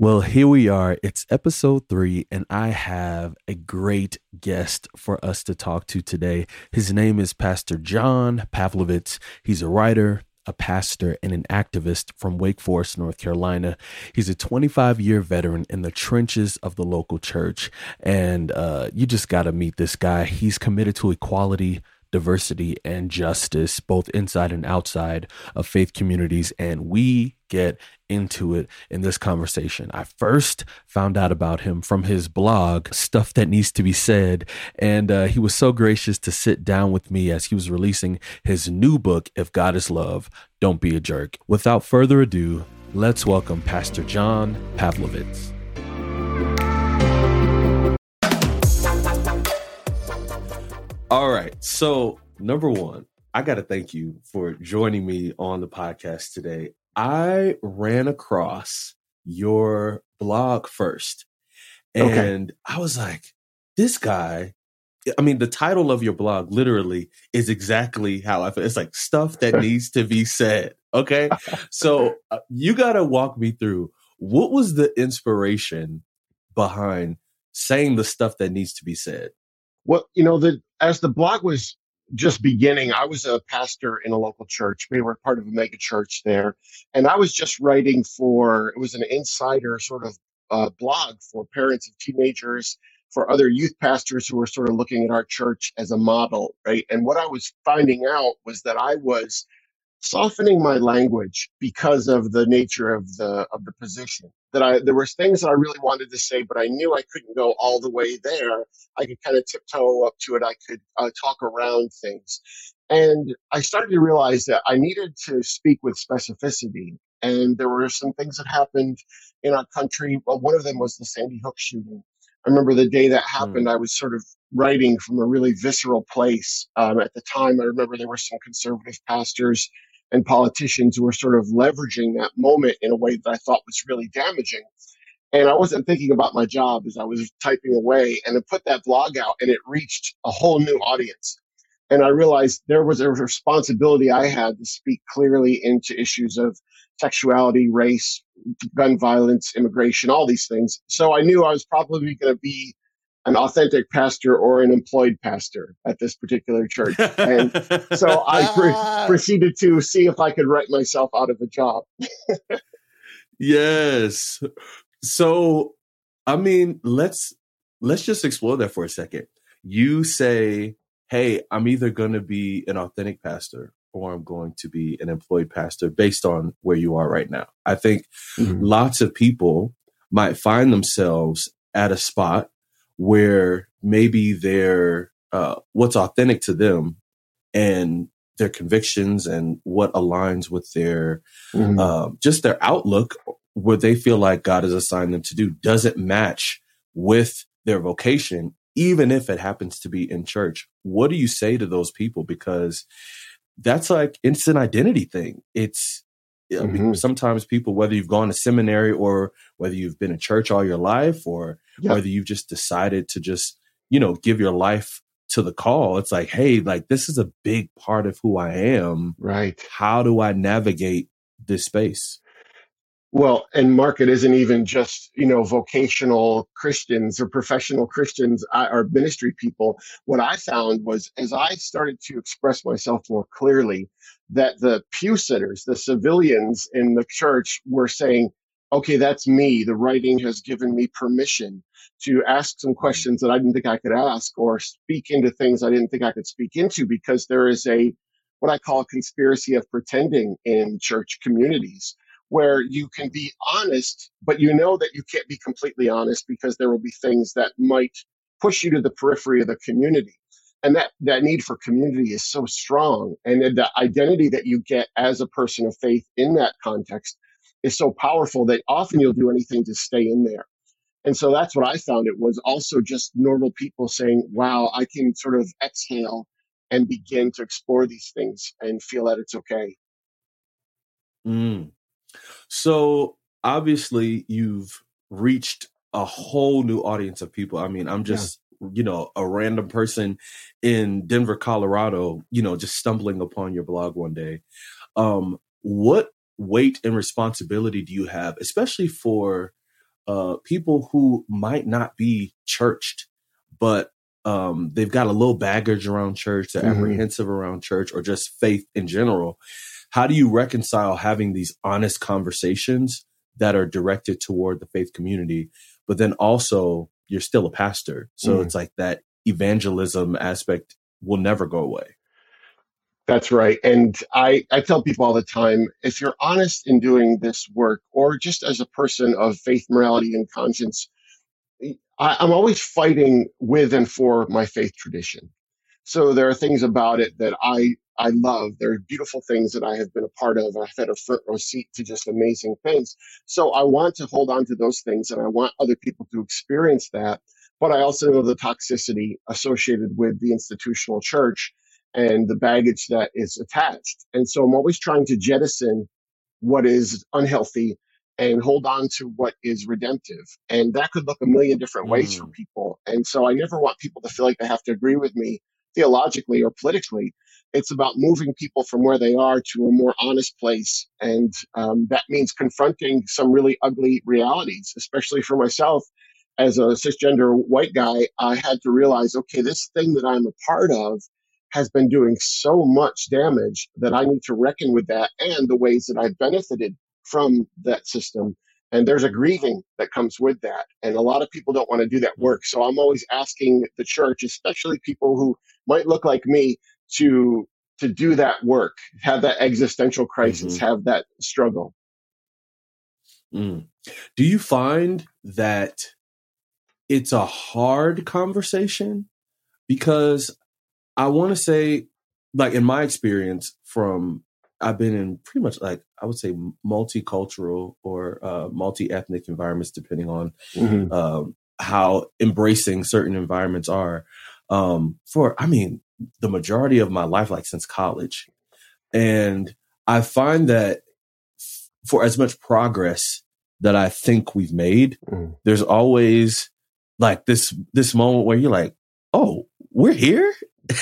Well, here we are. It's episode three, and I have a great guest for us to talk to today. His name is Pastor John Pavlovitz. He's a writer, a pastor, and an activist from Wake Forest, North Carolina. He's a 25 year veteran in the trenches of the local church. And uh, you just got to meet this guy. He's committed to equality diversity and justice, both inside and outside of faith communities. And we get into it in this conversation. I first found out about him from his blog, Stuff That Needs to Be Said. And uh, he was so gracious to sit down with me as he was releasing his new book, If God is Love, Don't Be a Jerk. Without further ado, let's welcome Pastor John Pavlovitz. All right. So, number one, I got to thank you for joining me on the podcast today. I ran across your blog first, and okay. I was like, this guy. I mean, the title of your blog literally is exactly how I feel. It's like stuff that needs to be said. Okay. So, uh, you got to walk me through what was the inspiration behind saying the stuff that needs to be said? Well, you know, the as the blog was just beginning, I was a pastor in a local church. We were part of a mega church there, and I was just writing for it was an insider sort of uh, blog for parents of teenagers, for other youth pastors who were sort of looking at our church as a model, right? And what I was finding out was that I was softening my language because of the nature of the of the position. That i there was things that i really wanted to say but i knew i couldn't go all the way there. I could kind of tiptoe up to it. I could uh, talk around things. And i started to realize that i needed to speak with specificity. And there were some things that happened in our country. Well one of them was the sandy hook shooting. I remember the day that happened, mm. I was sort of writing from a really visceral place. Um, at the time, I remember there were some conservative pastors and politicians were sort of leveraging that moment in a way that I thought was really damaging. And I wasn't thinking about my job as I was typing away and I put that blog out and it reached a whole new audience. And I realized there was a responsibility I had to speak clearly into issues of sexuality, race, gun violence, immigration, all these things. So I knew I was probably going to be an authentic pastor or an employed pastor at this particular church. And so I pre- proceeded to see if I could write myself out of a job. yes. So, I mean, let's let's just explore that for a second. You say, "Hey, I'm either going to be an authentic pastor or I'm going to be an employed pastor based on where you are right now." I think mm-hmm. lots of people might find themselves at a spot where maybe their uh, what's authentic to them and their convictions and what aligns with their mm-hmm. uh, just their outlook where they feel like God has assigned them to do doesn't match with their vocation, even if it happens to be in church. What do you say to those people? Because that's like it's an identity thing. It's mm-hmm. sometimes people, whether you've gone to seminary or whether you've been in church all your life or yeah. whether you've just decided to just, you know, give your life to the call, it's like, hey, like this is a big part of who I am. Right. How do I navigate this space? Well, and Mark, it isn't even just, you know, vocational Christians or professional Christians uh, or ministry people. What I found was as I started to express myself more clearly, that the pew sitters, the civilians in the church were saying, okay, that's me. The writing has given me permission to ask some hmm. questions that I didn't think I could ask or speak into things I didn't think I could speak into because there is a, what I call a conspiracy of pretending in church communities where you can be honest, but you know that you can't be completely honest because there will be things that might push you to the periphery of the community. And that that need for community is so strong. And the identity that you get as a person of faith in that context is so powerful that often you'll do anything to stay in there. And so that's what i found. It was also just normal people saying wow i can sort of exhale and begin to explore these things and feel that it's okay. Mm. So obviously you've reached a whole new audience of people i mean i'm just you know, a random person in Denver, Colorado, you know, just stumbling upon your blog one day. Um, what weight and responsibility do you have, especially for uh, people who might not be churched, but um, they've got a little baggage around church, they're mm-hmm. apprehensive around church, or just faith in general. How do you reconcile having these honest conversations that are directed toward the faith community, but then also you're still a pastor? So mm. it's like that evangelism aspect will never go away. That's right. And I, I tell people all the time if you're honest in doing this work, or just as a person of faith, morality, and conscience, I, I'm always fighting with and for my faith tradition. So there are things about it that I I love. There are beautiful things that I have been a part of. I've had a front row seat to just amazing things. So I want to hold on to those things and I want other people to experience that. But I also know the toxicity associated with the institutional church and the baggage that is attached. And so I'm always trying to jettison what is unhealthy and hold on to what is redemptive. And that could look a million different ways mm. for people. And so I never want people to feel like they have to agree with me theologically or politically. It's about moving people from where they are to a more honest place. And um, that means confronting some really ugly realities, especially for myself. As a cisgender white guy, I had to realize okay, this thing that I'm a part of has been doing so much damage that I need to reckon with that and the ways that I've benefited from that system. And there's a grieving that comes with that. And a lot of people don't want to do that work. So I'm always asking the church, especially people who might look like me, to to do that work, have that existential crisis, mm-hmm. have that struggle. Mm. Do you find that it's a hard conversation? Because I want to say, like in my experience from I've been in pretty much like I would say multicultural or uh, multi-ethnic environments, depending on mm-hmm. um, how embracing certain environments are. Um, for I mean, the majority of my life, like since college, and I find that for as much progress that I think we've made, mm. there's always like this this moment where you're like, oh, we're here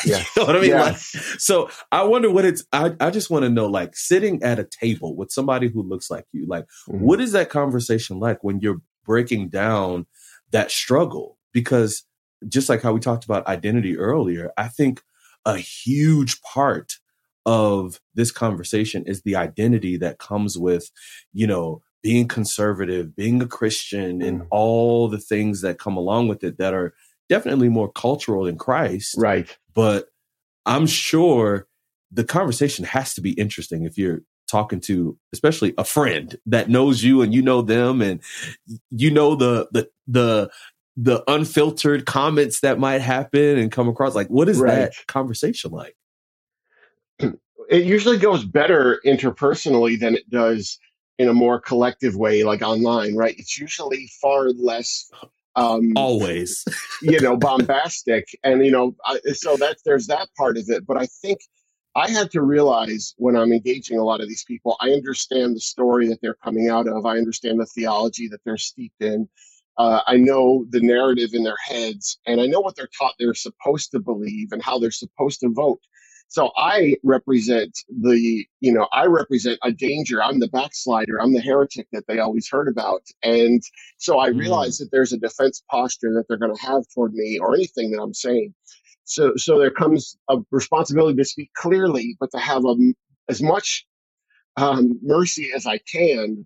yeah. you know what I mean? Like, so I wonder what it's, I, I just want to know, like sitting at a table with somebody who looks like you, like, mm-hmm. what is that conversation like when you're breaking down that struggle? Because just like how we talked about identity earlier, I think a huge part of this conversation is the identity that comes with, you know, being conservative, being a Christian, mm. and all the things that come along with it that are definitely more cultural than Christ. Right. But I'm sure the conversation has to be interesting if you're talking to especially a friend that knows you and you know them and you know the the the the unfiltered comments that might happen and come across like what is right. that conversation like? It usually goes better interpersonally than it does in a more collective way like online right? It's usually far less um, always. you know bombastic. And you know I, so that there's that part of it. But i think i had to realize when i'm engaging a lot of these people i understand the story that they're coming out of. I understand the theology that they're steeped in uh, i know the narrative in their heads and i know what they're taught they're supposed to believe and how they're supposed to vote so I represent the, you know, I represent a danger. I'm the backslider. I'm the heretic that they always heard about. And so I mm. realize that there's a defense posture that they're going to have toward me or anything that I'm saying. So, so there comes a responsibility to speak clearly, but to have a, as much um, mercy as I can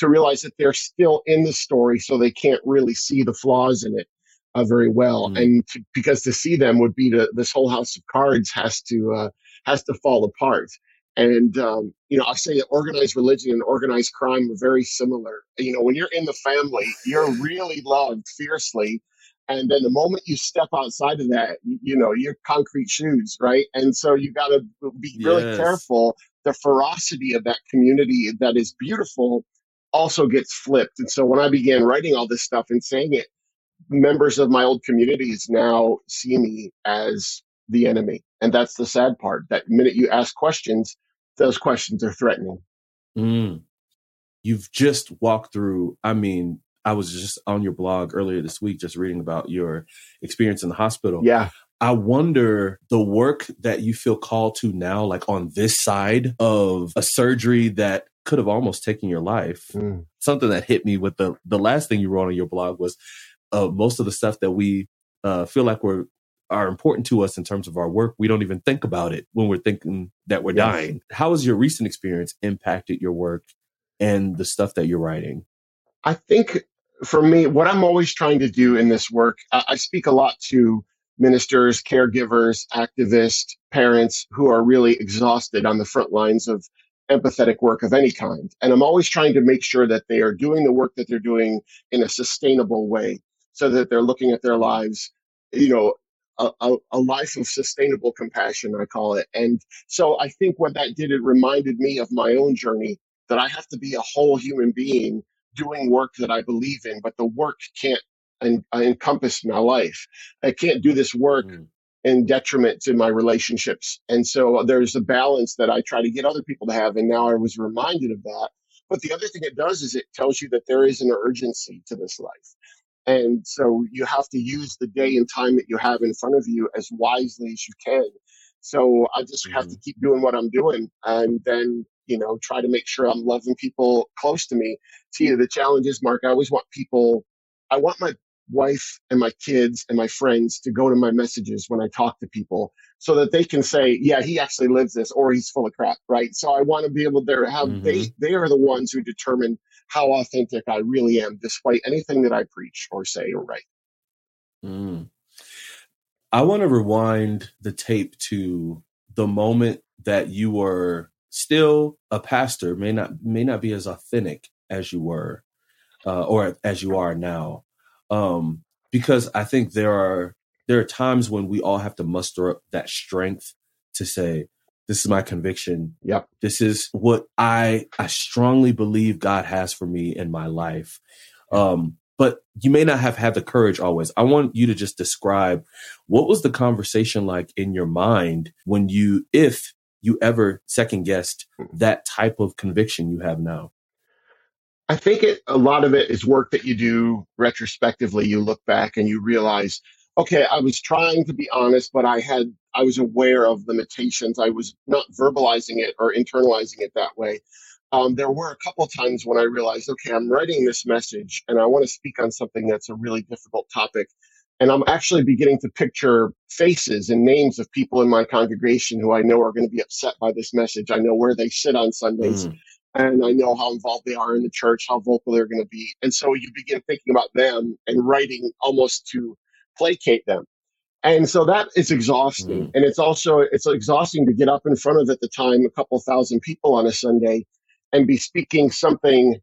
to realize that they're still in the story, so they can't really see the flaws in it uh, very well, mm. and to, because to see them would be to this whole house of cards has to uh, has to fall apart. And um, you know, I say that organized religion and organized crime are very similar. You know, when you're in the family, you're really loved fiercely, and then the moment you step outside of that, you, you know, you're concrete shoes, right? And so you got to be really yes. careful. The ferocity of that community that is beautiful also gets flipped. And so when I began writing all this stuff and saying it, members of my old communities now see me as the enemy. And that's the sad part. That minute you ask questions, those questions are threatening. Mm. You've just walked through, I mean, I was just on your blog earlier this week, just reading about your experience in the hospital. Yeah. I wonder the work that you feel called to now, like on this side of a surgery that could have almost taken your life. Mm. Something that hit me with the the last thing you wrote on your blog was uh, most of the stuff that we uh, feel like we're are important to us in terms of our work. We don't even think about it when we're thinking that we're Yes. dying. How has your recent experience impacted your work and the stuff that you're writing? I think for me, what I'm always trying to do in this work, I, I speak a lot to ministers, caregivers, activists, parents who are really exhausted on the front lines of empathetic work of any kind. And I'm always trying to make sure that they are doing the work that they're doing in a sustainable way so that they're looking at their lives, you know, a, a, a life of sustainable compassion, I call it. And so I think what that did, it reminded me of my own journey that I have to be a whole human being doing work that I believe in, but the work can't en- encompass my life. I can't do this work Mm. In detriment to my relationships. And so uh, there's a balance that I try to get other people to have. And now I was reminded of that. But the other thing it does is it tells you that there is an urgency to this life. And so you have to use the day and time that you have in front of you as wisely as you can. So I just have to mm-hmm. keep doing what I'm doing and then, you know, try to make sure I'm loving people close to me. See, the challenge is, Mark, I always want people, I want my wife and my kids and my friends to go to my messages when I talk to people so that they can say, yeah, he actually lives this or he's full of crap, right? So I want to be able to have, they, they are the ones who determine how authentic I really am, despite anything that I preach or say or write. Mm. I want to rewind the tape to the moment that you were still a pastor, may not may not be as authentic as you were, uh, or as you are now, um, because I think there are there are times when we all have to muster up that strength to say, "This is my conviction. Yep. This is what I I strongly believe God has for me in my life." Um, but you may not have had the courage always. I want you to just describe what was the conversation like in your mind when you, if you ever second guessed that type of conviction you have now. I think it, a lot of it is work that you do retrospectively. You look back and you realize, okay, I was trying to be honest, but I had, I was aware of limitations. I was not verbalizing it or internalizing it that way. Um, there were a couple times when I realized, okay, I'm writing this message and I want to speak on something that's a really difficult topic. And I'm actually beginning to picture faces and names of people in my congregation who I know are going to be upset by this message. I know where they sit on Sundays Mm, and I know how involved they are in the church, how vocal they're going to be. And so you begin thinking about them and writing almost to placate them. And so that is exhausting. mm, And it's also, it's exhausting to get up in front of at the time a couple thousand people on a Sunday and be speaking something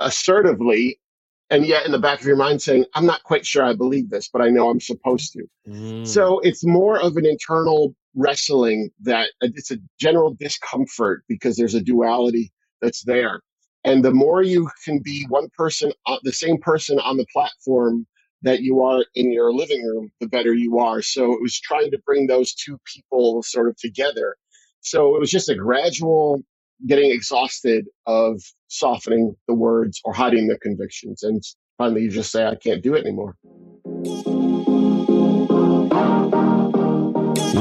assertively. And yet in the back of your mind saying, I'm not quite sure I believe this, but I know I'm supposed to. mm, So it's more of an internal wrestling that uh, it's a general discomfort because there's a duality that's there. And the more you can be one person, uh, the same person on the platform that you are in your living room, the better you are. So it was trying to bring those two people sort of together. So it was just a gradual getting exhausted of softening the words or hiding the convictions. And finally, you just say, I can't do it anymore.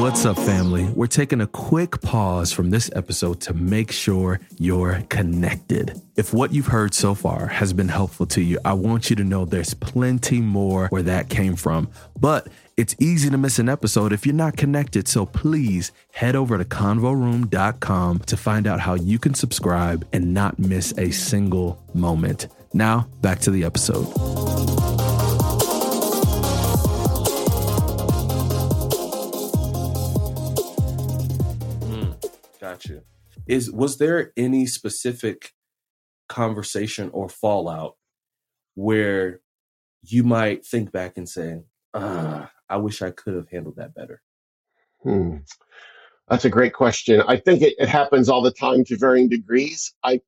What's up, family? We're taking a quick pause from this episode to make sure you're connected. If what you've heard so far has been helpful to you, I want you to know there's plenty more where that came from. But it's easy to miss an episode if you're not connected, so please head over to convoroom.com to find out how you can subscribe and not miss a single moment. Now, back to the episode. Gotcha. Is was there any specific conversation or fallout where you might think back and say, ah, I wish I could have handled that better? Hmm. That's a great question. I think it, it happens all the time to varying degrees. I,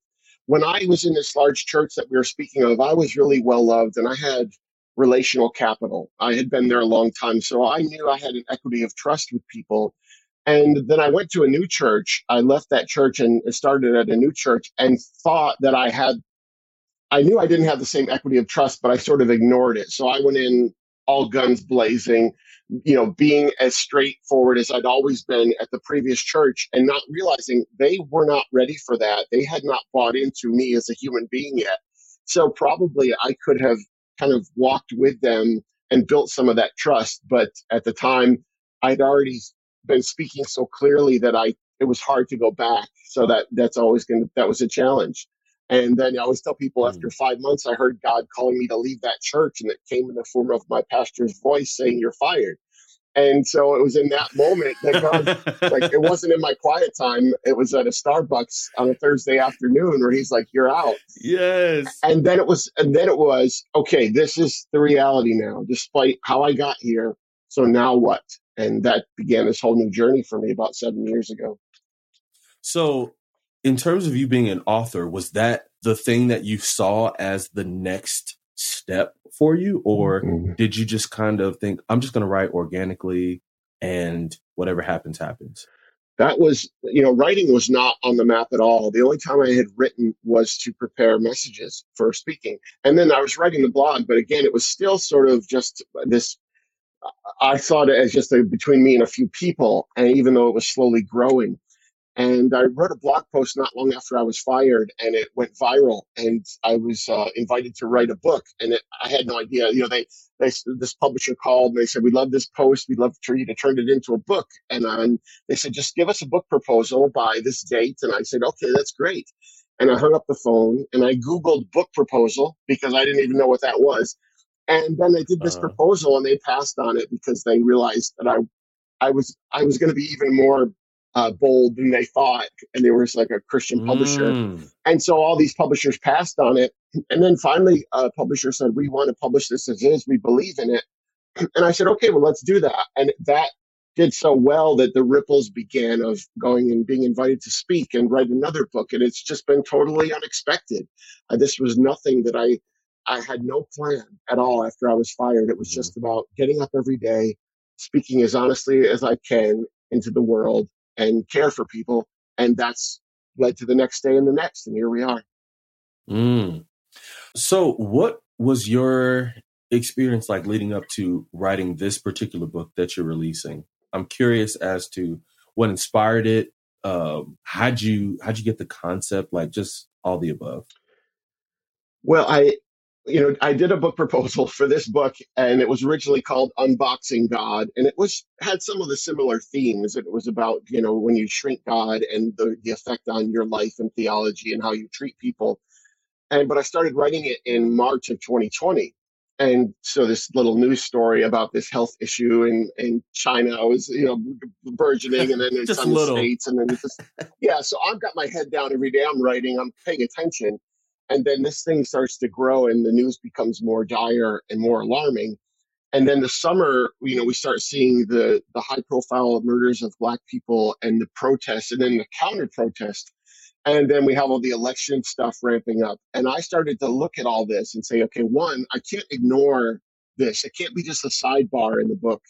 when I was in this large church that we were speaking of, I was really well loved and I had relational capital. I had been there a long time, so I knew I had an equity of trust with people. And then I went to a new church. I left that church and started at a new church and thought that I had, I knew I didn't have the same equity of trust, but I sort of ignored it. So I went in all guns blazing, you know, being as straightforward as I'd always been at the previous church and not realizing they were not ready for that. They had not bought into me as a human being yet. So probably I could have kind of walked with them and built some of that trust. But at the time, I'd already been speaking so clearly that I it was hard to go back. So that that's always going to that was a challenge. And then I always tell people after Mm. five months, I heard God calling me to leave that church, and it came in the form of my pastor's voice saying, "You're fired." And so it was in that moment that God, like, it wasn't in my quiet time. It was at a Starbucks on a Thursday afternoon where He's like, "You're out." yes. And then it was, and then it was, okay, this is the reality now, despite how I got here. So now what? And that began this whole new journey for me about seven years ago. So, in terms of you being an author, was that the thing that you saw as the next step for you? Or Mhm. did you just kind of think, I'm just going to write organically and whatever happens, happens? That was, you know, writing was not on the map at all. The only time I had written was to prepare messages for speaking. And then I was writing the blog, but again, it was still sort of just this I saw it as just a, between me and a few people, and even though it was slowly growing. And I wrote a blog post not long after I was fired, and it went viral. And I was uh, invited to write a book, and it, I had no idea. You know, they, they this publisher called and they said, "We love this post. We'd love for you to turn it into a book." And um, they said, "Just give us a book proposal by this date." And I said, "Okay, that's great." And I hung up the phone and I googled book proposal because I didn't even know what that was. And then they did this Uh, proposal and they passed on it because they realized that I I was I was going to be even more uh, bold than they thought, and they were just like a Christian publisher. mm, And so all these publishers passed on it, and then finally a publisher said, "We want to publish this as is. We believe in it." And I said, "Okay, well let's do that." And that did so well that the ripples began of going and being invited to speak and write another book, and it's just been totally unexpected. Uh, this was nothing that I I had no plan at all after I was fired. It was mhm. just about getting up every day, speaking as honestly as I can into the world and care for people. And that's led to the next day and the next. And here we are. Mm. So, what was your experience like leading up to writing this particular book that you're releasing? I'm curious as to what inspired it. Um, how'd you how'd you get the concept? Like just all the above. Well, I, you know, I did a book proposal for this book and it was originally called Unboxing God. And it was, had some of the similar themes. It was about, you know, when you shrink God and the, the effect on your life and theology and how you treat people. And, but I started writing it in March of 2020. And so this little news story about this health issue in, in China was, you know, burgeoning and then it's on the. States and then it's just, yeah. So I've got my head down every day. I'm writing, I'm paying attention. And then this thing starts to grow and the news becomes more dire and more alarming. And then the summer, you know, we start seeing the, the high profile murders of black people and the protests and then the counter protest. And then we have all the election stuff ramping up. And I started to look at all this and say, okay, one, I can't ignore this. It can't be just a sidebar in the book.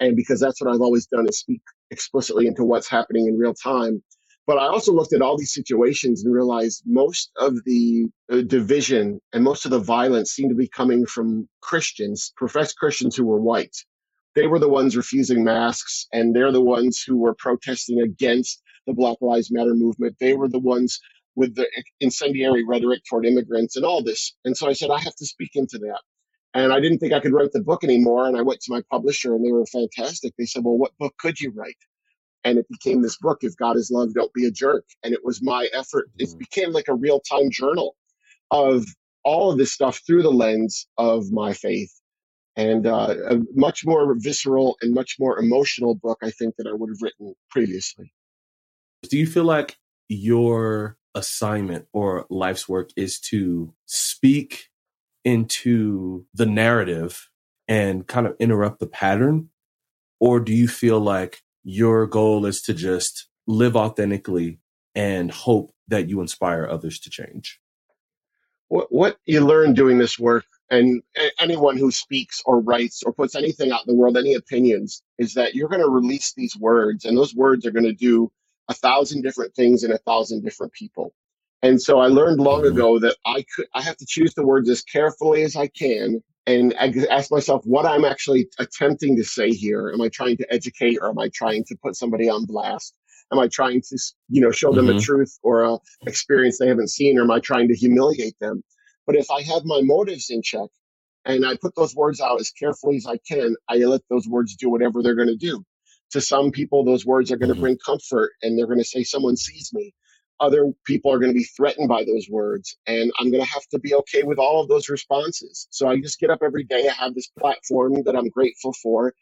And because that's what I've always done is speak explicitly into what's happening in real time. But I also looked at all these situations and realized most of the uh, division and most of the violence seemed to be coming from Christians, professed Christians who were white. They were the ones refusing masks, and they're the ones who were protesting against the Black Lives Matter movement. They were the ones with the incendiary rhetoric toward immigrants and all this. And so I said, I have to speak into that. And I didn't think I could write the book anymore. And I went to my publisher, and they were fantastic. They said, Well, what book could you write? And it became this book if god is love don't be a jerk and it was my effort it Mhm. became like a real-time journal of all of this stuff through the lens of my faith and uh, a much more visceral and much more emotional book i think that i would have written previously Do you feel like your assignment or life's work is to speak into the narrative and kind of interrupt the pattern? Or do you feel like your goal is to just live authentically and hope that you inspire others to change? what, what you learn doing this work and anyone who speaks or writes or puts anything out in the world any opinions is that you're going to release these words and those words are going to do a thousand different things in a thousand different people And so I learned long mm-hmm. ago that I could I have to choose the words as carefully as I can and ask myself what I'm actually attempting to say here. Am I trying to educate or am I trying to put somebody on blast? Am I trying to, you know, show them mm-hmm. a truth or a experience they haven't seen, or am I trying to humiliate them? But if I have my motives in check and I put those words out as carefully as I can, I let those words do whatever they're going to do. To some people, those words are going to mm-hmm. bring comfort and they're going to say, Someone sees me. Other people are going to be threatened by those words. And I'm going to have to be okay with all of those responses. So I just get up every day. I have this platform that I'm grateful for.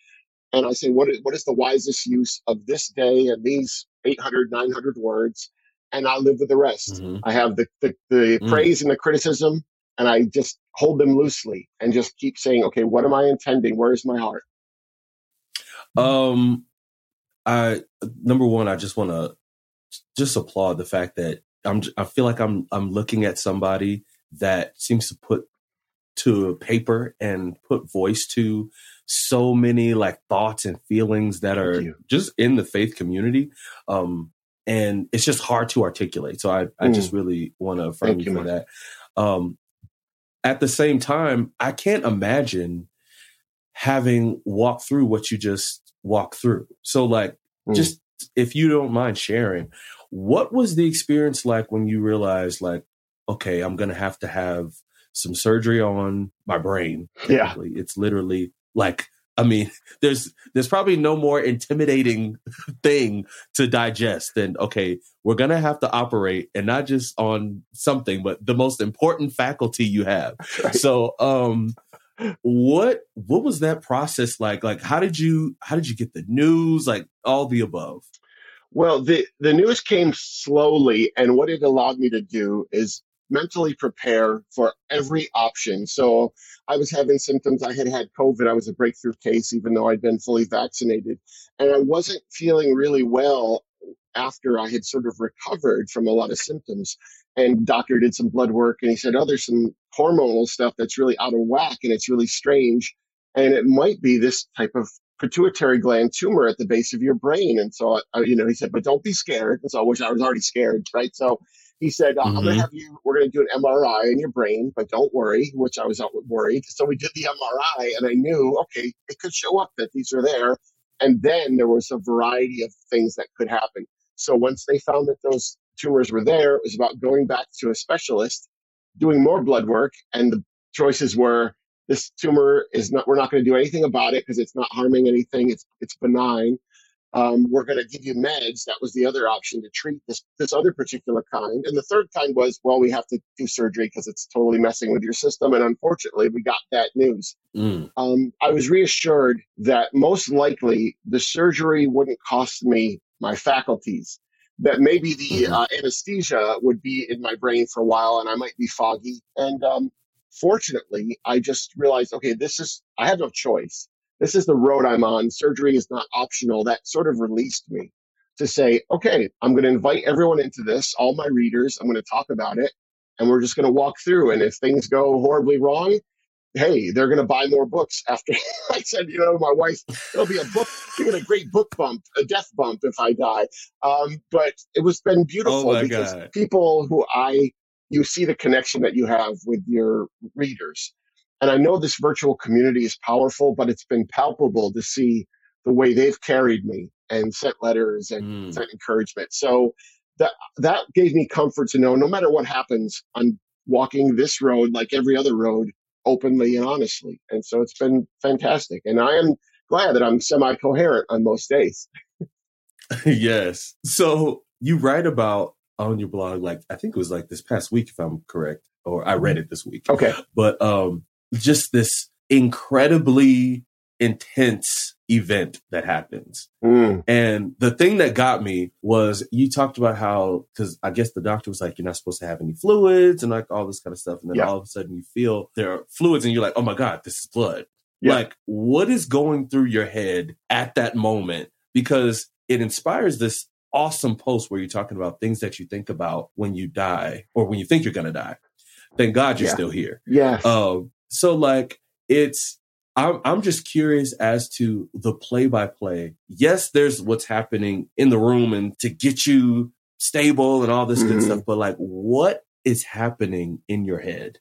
And I say, what is, what is the wisest use of this day and these 800, 900 words? And I live with the rest. Mm-hmm. I have the, the, the mm. praise and the criticism, and I just hold them loosely and just keep saying, okay, what am I intending? Where's my heart? Um, I number one, I just want to just applaud the fact that I'm. I feel like I'm. I'm looking at somebody that seems to put to paper and put voice to so many like thoughts and feelings that are just in the faith community. Um, and it's just hard to articulate. So I, I mm. just really want to affirm you for that. Um, at the same time, I can't imagine having walked through what you just walked through. So, like, mm. just if you don't mind sharing, what was the experience like when you realized, like, okay, I'm going to have to have some surgery on my brain? Yeah. It's literally like, I mean, there's there's probably no more intimidating thing to digest than okay, we're gonna have to operate and not just on something, but the most important faculty you have. Right. So, um, what what was that process like? Like, how did you how did you get the news? Like all the above. Well, the the news came slowly, and what it allowed me to do is mentally prepare for every option. So I was having symptoms. I had had COVID. I was a breakthrough case, even though I'd been fully vaccinated. And I wasn't feeling really well after I had sort of recovered from a lot of symptoms. And doctor did some blood work and he said, oh, there's some hormonal stuff that's really out of whack and it's really strange. And it might be this type of pituitary gland tumor at the base of your brain. And so, uh, you know, he said, but don't be scared. And so I wish I was already scared, right? So he said, uh, mm-hmm. I'm going to have you, we're going to do an MRI in your brain, but don't worry, which I was worried. So we did the MRI and I knew, okay, it could show up that these are there. And then there was a variety of things that could happen. So once they found that those tumors were there, it was about going back to a specialist, doing more blood work. And the choices were this tumor is not, we're not going to do anything about it because it's not harming anything. It's, it's benign um, we're going to give you meds. That was the other option to treat this this other particular kind. And the third kind was, well, we have to do surgery because it's totally messing with your system. And unfortunately, we got that news. Mm. Um, I was reassured that most likely the surgery wouldn't cost me my faculties. That maybe the mm-hmm. uh, anesthesia would be in my brain for a while, and I might be foggy. And um, fortunately, I just realized, okay, this is I have no choice this is the road I'm on. Surgery is not optional. That sort of released me to say, okay, I'm going to invite everyone into this, all my readers. I'm going to talk about it and we're just going to walk through. And if things go horribly wrong, hey, they're going to buy more books after I said, you know, my wife, there'll be a book, even a great book bump, a death bump if I die. Um, but it was been beautiful oh because God. people who I, you see the connection that you have with your readers. And I know this virtual community is powerful, but it's been palpable to see the way they've carried me and sent letters and mm. sent encouragement. So that that gave me comfort to know no matter what happens, I'm walking this road like every other road openly and honestly. And so it's been fantastic. And I am glad that I'm semi coherent on most days. yes. So you write about on your blog, like I think it was like this past week, if I'm correct, or I read it this week. Okay. But um just this incredibly intense event that happens. Mm. And the thing that got me was you talked about how, because I guess the doctor was like, you're not supposed to have any fluids and like all this kind of stuff. And then yeah. all of a sudden you feel there are fluids and you're like, oh my God, this is blood. Yeah. Like, what is going through your head at that moment? Because it inspires this awesome post where you're talking about things that you think about when you die or when you think you're going to die. Thank God you're yeah. still here. Yeah. Um, so like it's I'm I'm just curious as to the play by play. Yes, there's what's happening in the room and to get you stable and all this mm-hmm. good stuff, but like what is happening in your head?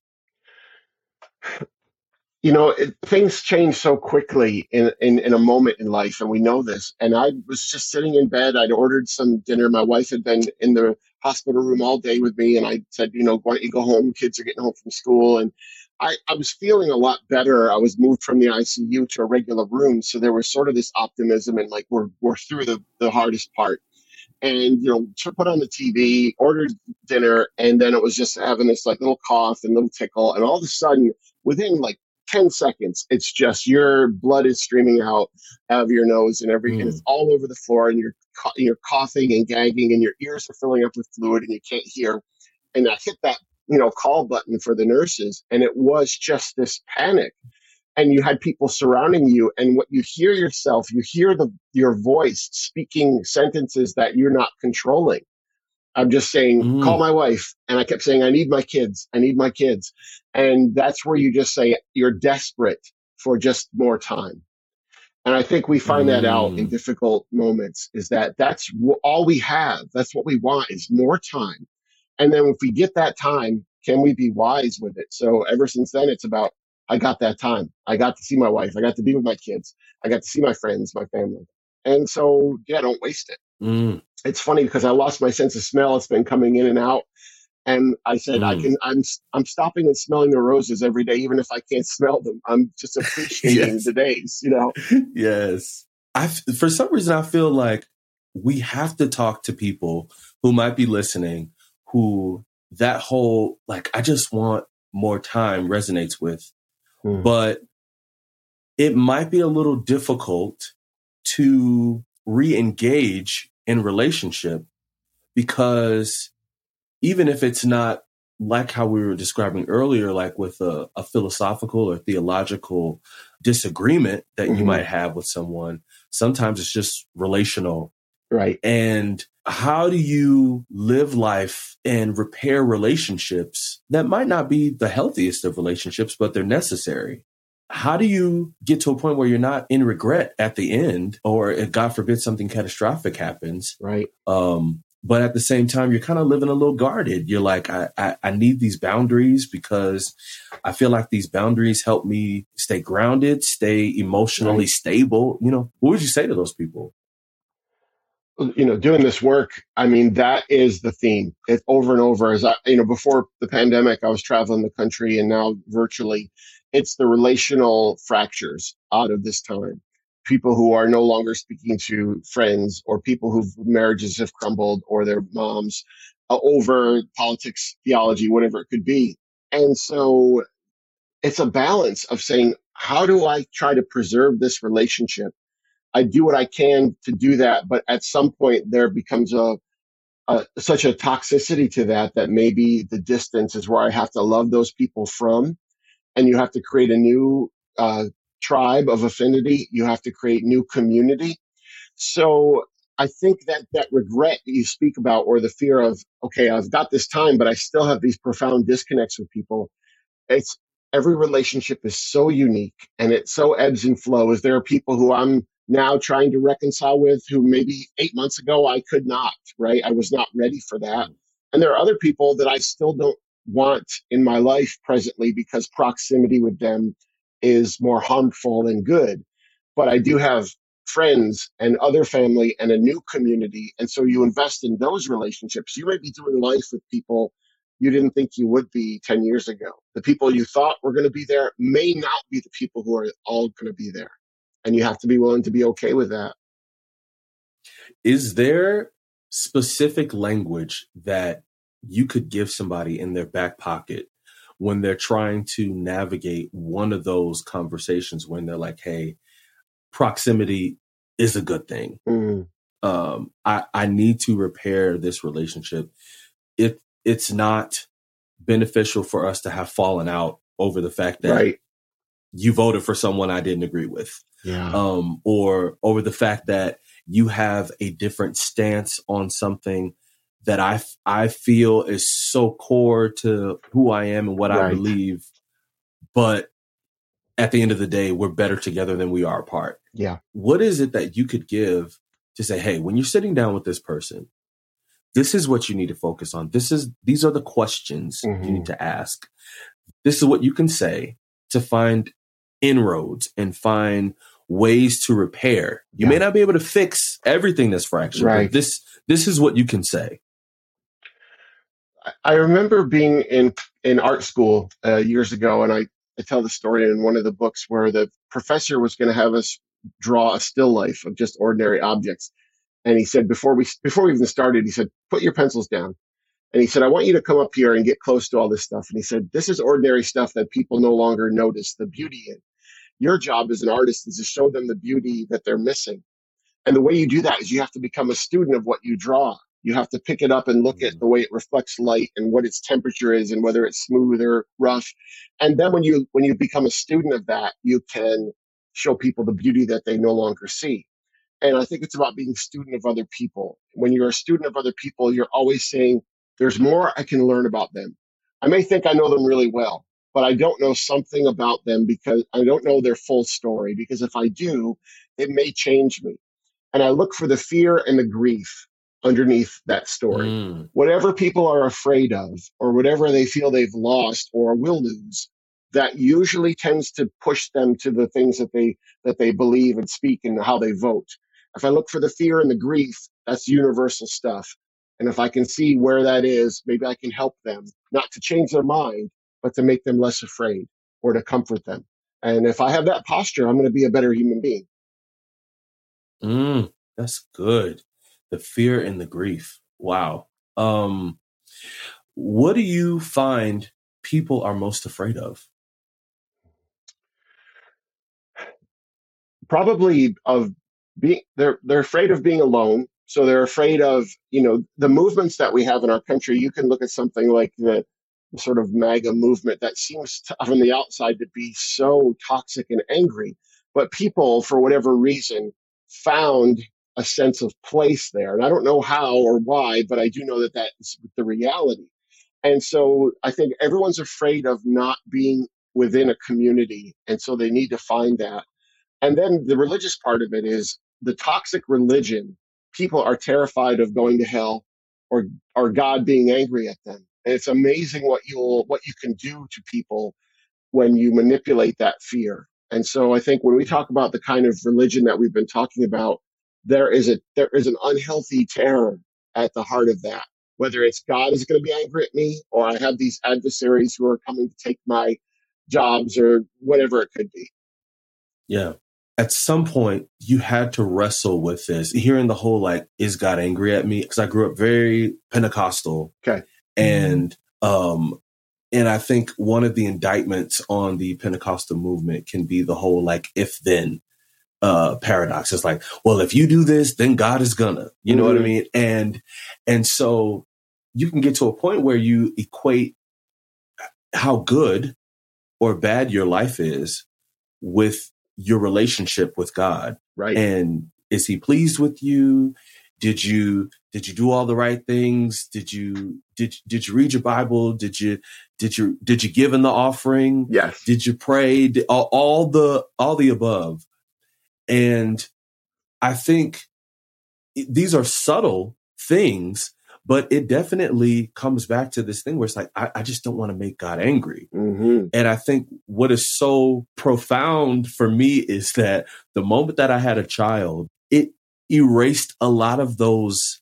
You know, it, things change so quickly in, in, in a moment in life, and we know this. And I was just sitting in bed. I'd ordered some dinner. My wife had been in the hospital room all day with me, and I said, you know, why don't you go home? Kids are getting home from school, and I, I was feeling a lot better. I was moved from the ICU to a regular room, so there was sort of this optimism and like we're we're through the the hardest part and you know put on the tv ordered dinner and then it was just having this like little cough and little tickle and all of a sudden within like 10 seconds, it's just your blood is streaming out of your nose and every, mm. it's all over the floor and you're, you're coughing and gagging and your ears are filling up with fluid and you can't hear. And I hit that, you know, call button for the nurses and it was just this panic. And you had people surrounding you and what you hear yourself, you hear the, your voice speaking sentences that you're not controlling I'm just saying, mm. call my wife. And I kept saying, I need my kids. I need my kids. And that's where you just say you're desperate for just more time. And I think we find mm. that out in mm. difficult moments is that that's all we have. That's what we want is more time. And then if we get that time, can we be wise with it? So ever since then, it's about, I got that time. I got to see my wife. I got to be with my kids. I got to see my friends, my family. And so, yeah, don't waste it. Mm it's funny because I lost my sense of smell. It's been coming in and out. And I said, mm. I can, I'm, I'm stopping and smelling the roses every day, even if I can't smell them. I'm just appreciating yes. the days, you know? Yes. I, for some reason, I feel like we have to talk to people who might be listening who that whole, like, I just want more time resonates with. Mm. But it might be a little difficult to re engage in relationship because even if it's not like how we were describing earlier, like with a, a philosophical or theological disagreement that mm-hmm. you might have with someone, sometimes it's just relational. Right. And how do you live life and repair relationships that might not be the healthiest of relationships, but they're necessary? How do you get to a point where you're not in regret at the end or if god forbid something catastrophic happens right. um but at the same time you're kind of living a little guarded. You're like I, I, I need these boundaries because i feel like these boundaries help me stay grounded stay emotionally right. stable. You know what would you say to those people? You know doing this work i mean that is the theme. It over and over as i you know before the pandemic i was traveling the country and now virtually it's the relational fractures out of this time. People who are no longer speaking to friends or people whose marriages have crumbled or their moms uh, over politics, theology, whatever it could be. And so it's a balance of saying, how do I try to preserve this relationship? I do what I can to do that, but at some point there becomes a, a such a toxicity to that that maybe the distance is where I have to love those people from and you have to create a new uh, tribe of affinity. You have to create new community. So I think that that regret that you speak about, or the fear of, okay, I've got this time, but I still have these profound disconnects with people. It's every relationship is so unique and it so ebbs and flows. There are people who I'm now trying to reconcile with who maybe eight months ago I could not, right? I was not ready for that. And there are other people that I still don't want in my life presently because proximity with them is more harmful than good. But I do have friends and other family and a new community. And so you invest in those relationships. You may be doing life with people you didn't think you would be 10 years ago. The people you thought were going to be there may not be the people who are all going to be there. And you have to be willing to be okay with that. Is there specific language that you could give somebody in their back pocket when they're trying to navigate one of those conversations when they're like, hey, proximity is a good thing. Mm. Um, I, I need to repair this relationship. If it's not beneficial for us to have fallen out over the fact that right. you voted for someone I didn't agree with. Yeah. Um, or over the fact that you have a different stance on something that I I feel is so core to who I am and what right. I believe. But at the end of the day, we're better together than we are apart. Yeah. What is it that you could give to say, hey, when you're sitting down with this person, this is what you need to focus on. This is these are the questions Mhm. you need to ask. This is what you can say to find inroads and find ways to repair. You may not be able to fix everything that's fractured, Right. but this this is what you can say. I- remember being in in art school uh, years ago, and I, I tell the story in one of the books where the professor was going to have us draw a still life of just ordinary objects, and he said before we before we even started, he said, "Put your pencils down." And he said, I want you to come up here and get close to all this stuff. And he said, This is ordinary stuff that people no longer notice the beauty in. Your job as an artist is to show them the beauty that they're missing. And the way you do that is you have to become a student of what you draw. You have to pick it up and look at mm-hmm. the way it reflects light and what its temperature is and whether it's smooth or rough. And then when you when you become a student of that, you can show people the beauty that they no longer see. And I think it's about being a student of other people. When you're a student of other people, you're always saying, there's more I can learn about them. I may think I know them really well, but I don't know something about them because I don't know their full story. Because if I do, it may change me. And I look for the fear and the grief underneath that story. Mm. Whatever people are afraid of, or whatever they feel they've lost or will lose, that usually tends to push them to the things that they that they believe and speak and how they vote. If I look for the fear and the grief, that's universal stuff. And if I can see where that is, maybe I can help them, not to change their mind, but to make them less afraid or to comfort them. And if I have that posture, I'm going to be a better human being. Mm, that's good. The fear and the grief. Wow. Um, what do you find people are most afraid of? Probably of being they're they're afraid of being alone. So they're afraid of, you know, the movements that we have in our country. You can look at something like the, sort of MAGA movement that seems to, from the outside to be so toxic and angry, but people, for whatever reason, found a sense of place there. And I don't know how or why, but I do know that that's the reality. And so I think everyone's afraid of not being within a community. And so they need to find that. And then the religious part of it is the toxic religion. People are terrified of going to hell or, or God being angry at them. And it's amazing what you'll, what you can do to people when you manipulate that fear. And so I think when we talk about the kind of religion that we've been talking about, there is a, there is an unhealthy terror at the heart of that. Whether it's God is going to be angry at me or I have these adversaries who are coming to take my jobs or whatever it could be. Yeah. At some point, you had to wrestle with this, hearing the whole like, is God angry at me? Because I grew up very Pentecostal. Okay. And, um, and I think one of the indictments on the Pentecostal movement can be the whole like, if then, uh, paradox. It's like, well, if you do this, then God is gonna, you know what I Mhm. mean? And, and so you can get to a point where you equate how good or bad your life is with your relationship with God. Right. And is he pleased with you? Did you did you do all the right things? Did you did did you read your Bible? Did you did you did you give in the offering? yes. Did you pray? Did, all, all the all the above. And I think these are subtle things, but it definitely comes back to this thing where it's like I, I just don't want to make God angry. hmm And I think what is so profound for me is that the moment that I had a child, it erased a lot of those.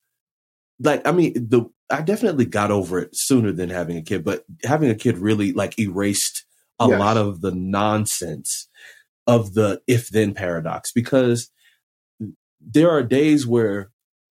Like, I mean, the I definitely got over it sooner than having a kid, but having a kid really like erased a Yes. lot of the nonsense of the if then paradox because there are days where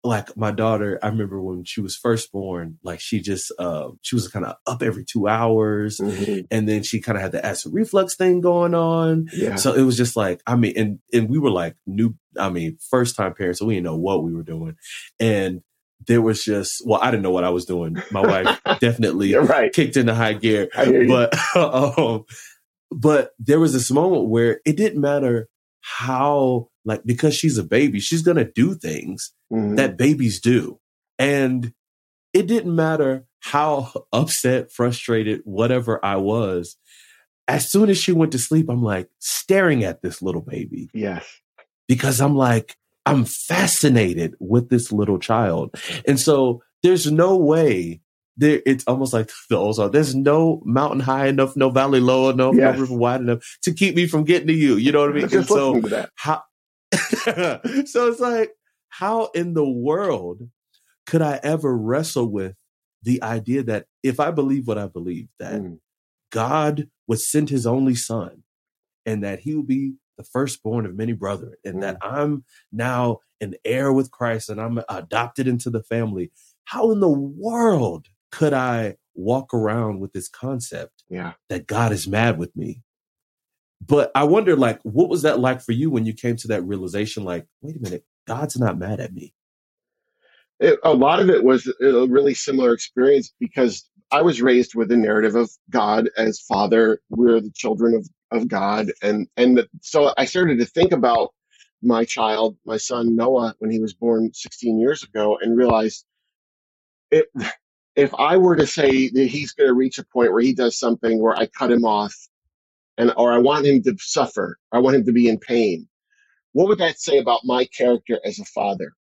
like my daughter, I remember when she was first born, like she just uh she was kind of up every two hours hmm and then she kind of had the acid reflux thing going on. Yeah. So it was just like, I mean, and and we were like new, I mean, first time parents, so we didn't know what we were doing. And there was just, well, I didn't know what I was doing. My wife definitely right. kicked into high gear, I hear you. but um, but there was this moment where it didn't matter how, like, because she's a baby, she's gonna do things Mhm. that babies do. And it didn't matter how upset, frustrated, whatever I was. As soon as she went to sleep, I'm like staring at this little baby yes. because I'm like, I'm fascinated with this little child. And so there's no way there it's almost like the old song. There's no mountain high enough, no valley low enough, yes. no river wide enough to keep me from getting to you. You know what I mean? Just so how so it's like, how in the world could I ever wrestle with the idea that if I believe what I believe, that mm. God would send his only son and that he will be the firstborn of many brethren and mm. that I'm now an heir with Christ and I'm adopted into the family. How in the world could I walk around with this concept yeah. that God is mad with me? But I wonder, like, what was that like for you when you came to that realization? Like, wait a minute, God's not mad at me. It, a lot of it was a really similar experience because I was raised with the narrative of God as Father. We're the children of, of God, and and the, so I started to think about my child, my son Noah, when he was born 16 years ago, and realized it. If I were to say that he's going to reach a point where he does something where I cut him off, and or I want him to suffer, I want him to be in pain, what would that say about my character as a father?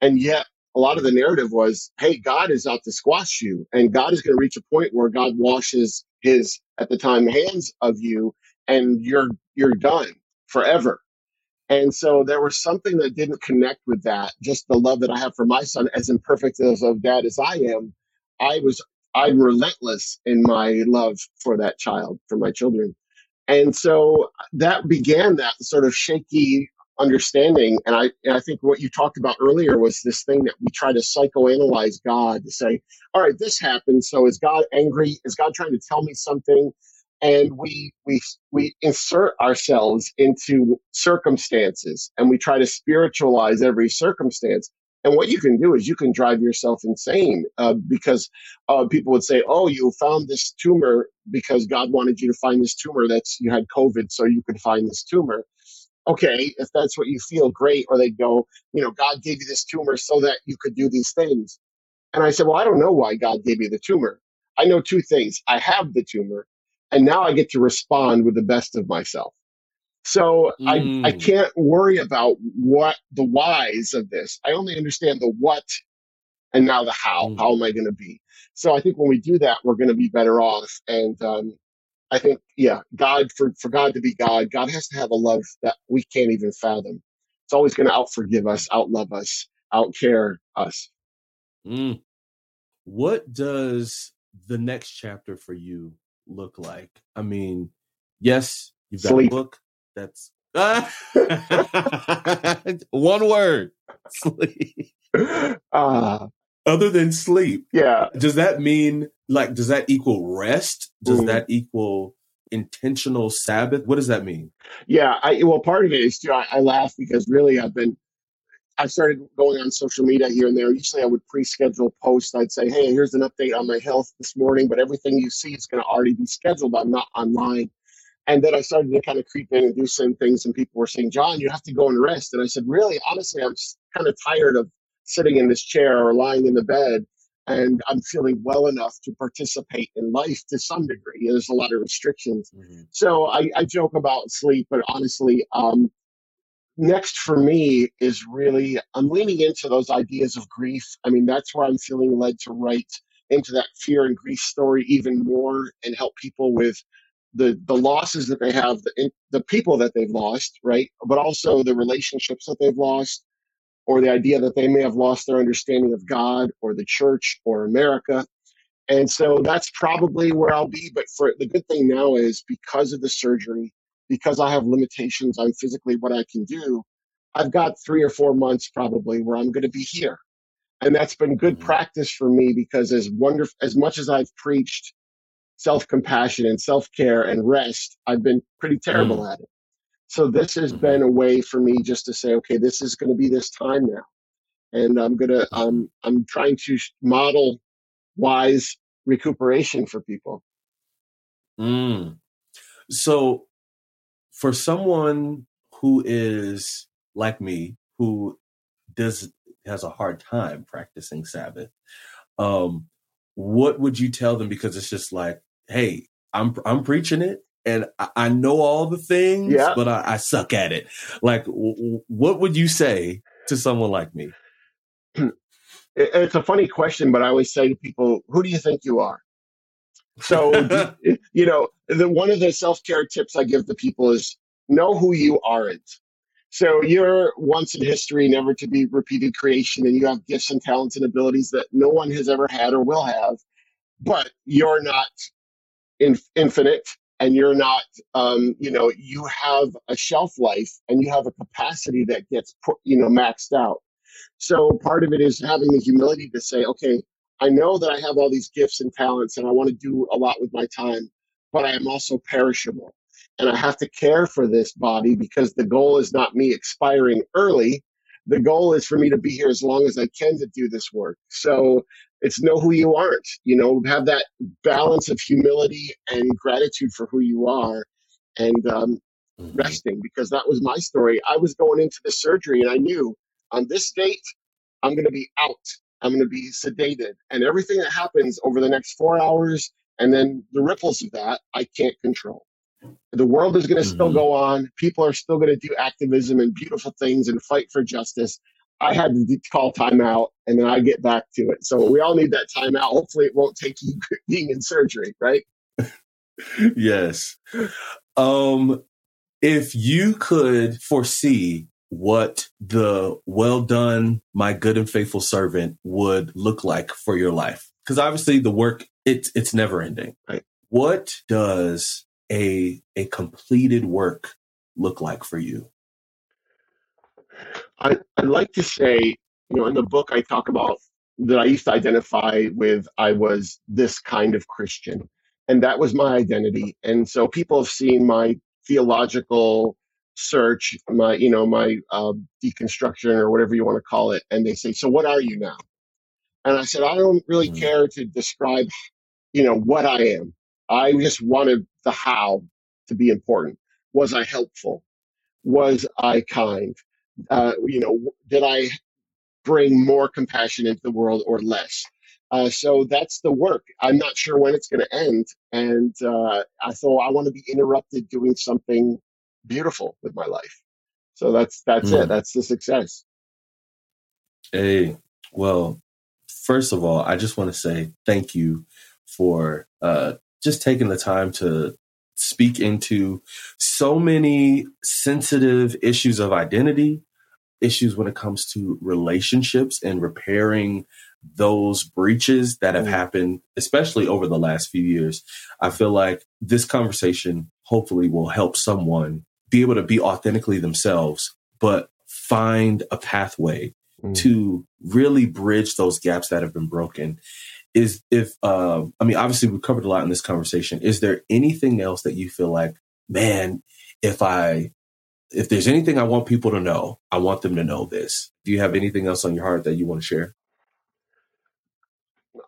And yet, a lot of the narrative was, hey, God is out to squash you, and God is going to reach a point where God washes his, at the time, hands of you, and you're you're done forever. And so there was something that didn't connect with that. Just the love that I have for my son, as imperfect as of dad as I am, I was I'm relentless in my love for that child, for my children. And so that began that sort of shaky understanding. And I, and I think what you talked about earlier was this thing that we try to psychoanalyze God to say, all right, this happened. So is God angry? Is God trying to tell me something? And we, we, we insert ourselves into circumstances and we try to spiritualize every circumstance. And what you can do is you can drive yourself insane uh, because uh, people would say, "Oh, you found this tumor because God wanted you to find this tumor. That's you had COVID, so you could find this tumor." okay, if that's what you feel, great. Or they'd go, you know, God gave you this tumor so that you could do these things. And I said, well, I don't know why God gave me the tumor. I know two things. I have the tumor, and now I get to respond with the best of myself. So mm. I, I mm. can't worry about what the whys of this. I only understand the what and now the how. Mm. How am I going to be? So I think when we do that, we're going to be better off. And um, I think, yeah, God, for, for God to be God, God has to have a love that we can't even fathom. It's always going to out forgive us, out love us, out care us. Mm. What does the next chapter for you look like? I mean, yes, you've got Sleep. a book that's one word sleep. Uh, Other than sleep, yeah. Does that mean like does that equal rest? Does mm. that equal intentional Sabbath? What does that mean? Yeah, I well, part of it is too. I, I laugh because really, I've been. I started going on social media here and there. Usually, I would pre-schedule posts. I'd say, "Hey, here's an update on my health this morning," but everything you see is going to already be scheduled. I'm not online. And then I started to kind of creep in and do some things, and people were saying, "John, you have to go and rest." And I said, "Really? Honestly, I'm kind of tired of sitting in this chair or lying in the bed." and I'm feeling well enough to participate in life to some degree. There's a lot of restrictions. Mm-hmm. So I, I, joke about sleep, but honestly, um, next for me is really, I'm leaning into those ideas of grief. I mean, that's where I'm feeling led to write into that fear and grief story even more and help people with the the losses that they have, the, the people that they've lost, right? But also the relationships that they've lost, or the idea that they may have lost their understanding of God or the church or America. And so that's probably where I'll be. But for the good thing now is because of the surgery, because I have limitations on physically what I can do, I've got three or four months probably where I'm going to be here. And that's been good mm-hmm. practice for me because as wonderful as much as I've preached self-compassion and self-care and rest, I've been pretty terrible mm. at it. So this has mm-hmm. been a way for me just to say, okay, this is going to be this time now, and I'm gonna um, I'm trying to model wise recuperation for people. Mm. So, for someone who is like me, who does has a hard time practicing Sabbath, um, what would you tell them? Because it's just like, hey, I'm I'm preaching it, and I, I know all the things, yeah. but I, I, suck at it. Like, w- what would you say to someone like me? It's a funny question, but I always say to people, "Who do you think you are?" So, you know, the one of the self care tips I give to people is know who you aren't. So you're once in history, never to be repeated creation, and you have gifts and talents and abilities that no one has ever had or will have. But you're not in, infinite, and you're not, um, you know, you have a shelf life, and you have a capacity that gets, you know, maxed out. So part of it is having the humility to say, okay, I know that I have all these gifts and talents and I want to do a lot with my time, but I am also perishable. And I have to care for this body because the goal is not me expiring early. The goal is for me to be here as long as I can to do this work. So it's know who you aren't, you know, have that balance of humility and gratitude for who you are and um, Mhm. resting because that was my story. I was going into the surgery and I knew on this date, I'm going to be out. I'm going to be sedated. And everything that happens over the next four hours and then the ripples of that, I can't control. The world is going to still Mhm. go on. People are still going to do activism and beautiful things and fight for justice. I had to call timeout and then I get back to it. So we all need that timeout. Hopefully, it won't take you being in surgery, right? yes. Um, if you could foresee what the well done, my good and faithful servant would look like for your life, because obviously the work it's it's never ending. Right. What does a a completed work look like for you? I, I'd like to say, you know, in the book, I talk about that I used to identify with I was this kind of Christian, and that was my identity. And so people have seen my theological search, my, you know, my uh, deconstruction or whatever you want to call it, and they say, "So what are you now?" And I said, "I don't really Mm. care to describe, you know, what I am. I just wanted the how to be important. Was I helpful? Was I kind? Uh, you know, did I bring more compassion into the world or less? Uh, so that's the work. I'm not sure when it's going to end, and uh, I thought I want to be interrupted doing something beautiful with my life. So that's that's Mm. it. That's the success. Hey, well, first of all, I just want to say thank you for uh, just taking the time to speak into so many sensitive issues of identity, issues when it comes to relationships and repairing those breaches that have Mm. happened, especially over the last few years. I feel like this conversation hopefully will help someone be able to be authentically themselves, but find a pathway Mm. to really bridge those gaps that have been broken is if uh, i mean obviously we've covered a lot in this conversation is there anything else that you feel like man if i if there's anything i want people to know i want them to know this do you have anything else on your heart that you want to share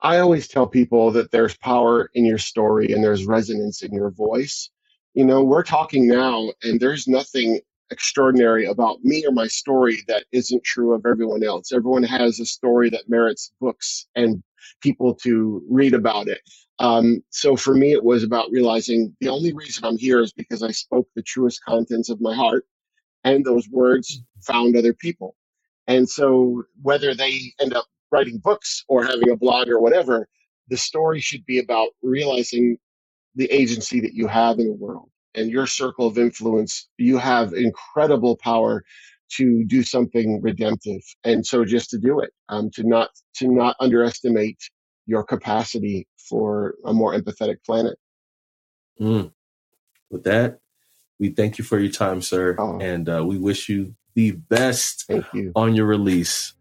I always tell people that there's power in your story and there's resonance in your voice. You know, we're talking now, and there's nothing extraordinary about me or my story that isn't true of everyone else. Everyone has a story that merits books and people to read about it. Um, so for me, it was about realizing the only reason I'm here is because I spoke the truest contents of my heart, and those words found other people. And so whether they end up writing books or having a blog or whatever, the story should be about realizing the agency that you have in the world and your circle of influence. You have incredible power to do something redemptive. And so just to do it, um, to not, to not underestimate your capacity for a more empathetic planet. Mm. with that we thank you for your time sir Oh. and uh, we wish you the best Thank you. on your release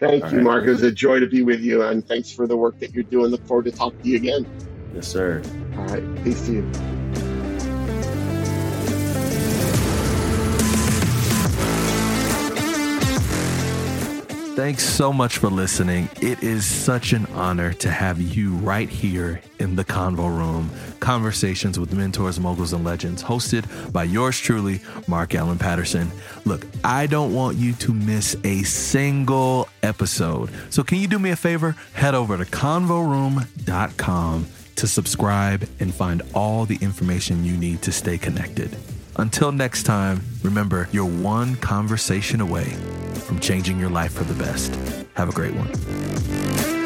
Thank All you, right. Mark. It was a joy to be with you. And thanks for the work that you're doing. Look forward to talking to you again. yes sir All right. Peace to you. Thanks so much for listening. It is such an honor to have you right here in the Convo Room. Conversations with mentors, moguls, and legends, hosted by yours truly, Mark Allen Patterson. Look, I don't want you to miss a single episode. So, can you do me a favor? Head over to convoroom.com to subscribe and find all the information you need to stay connected. Until next time, remember, you're one conversation away from changing your life for the best. Have a great one.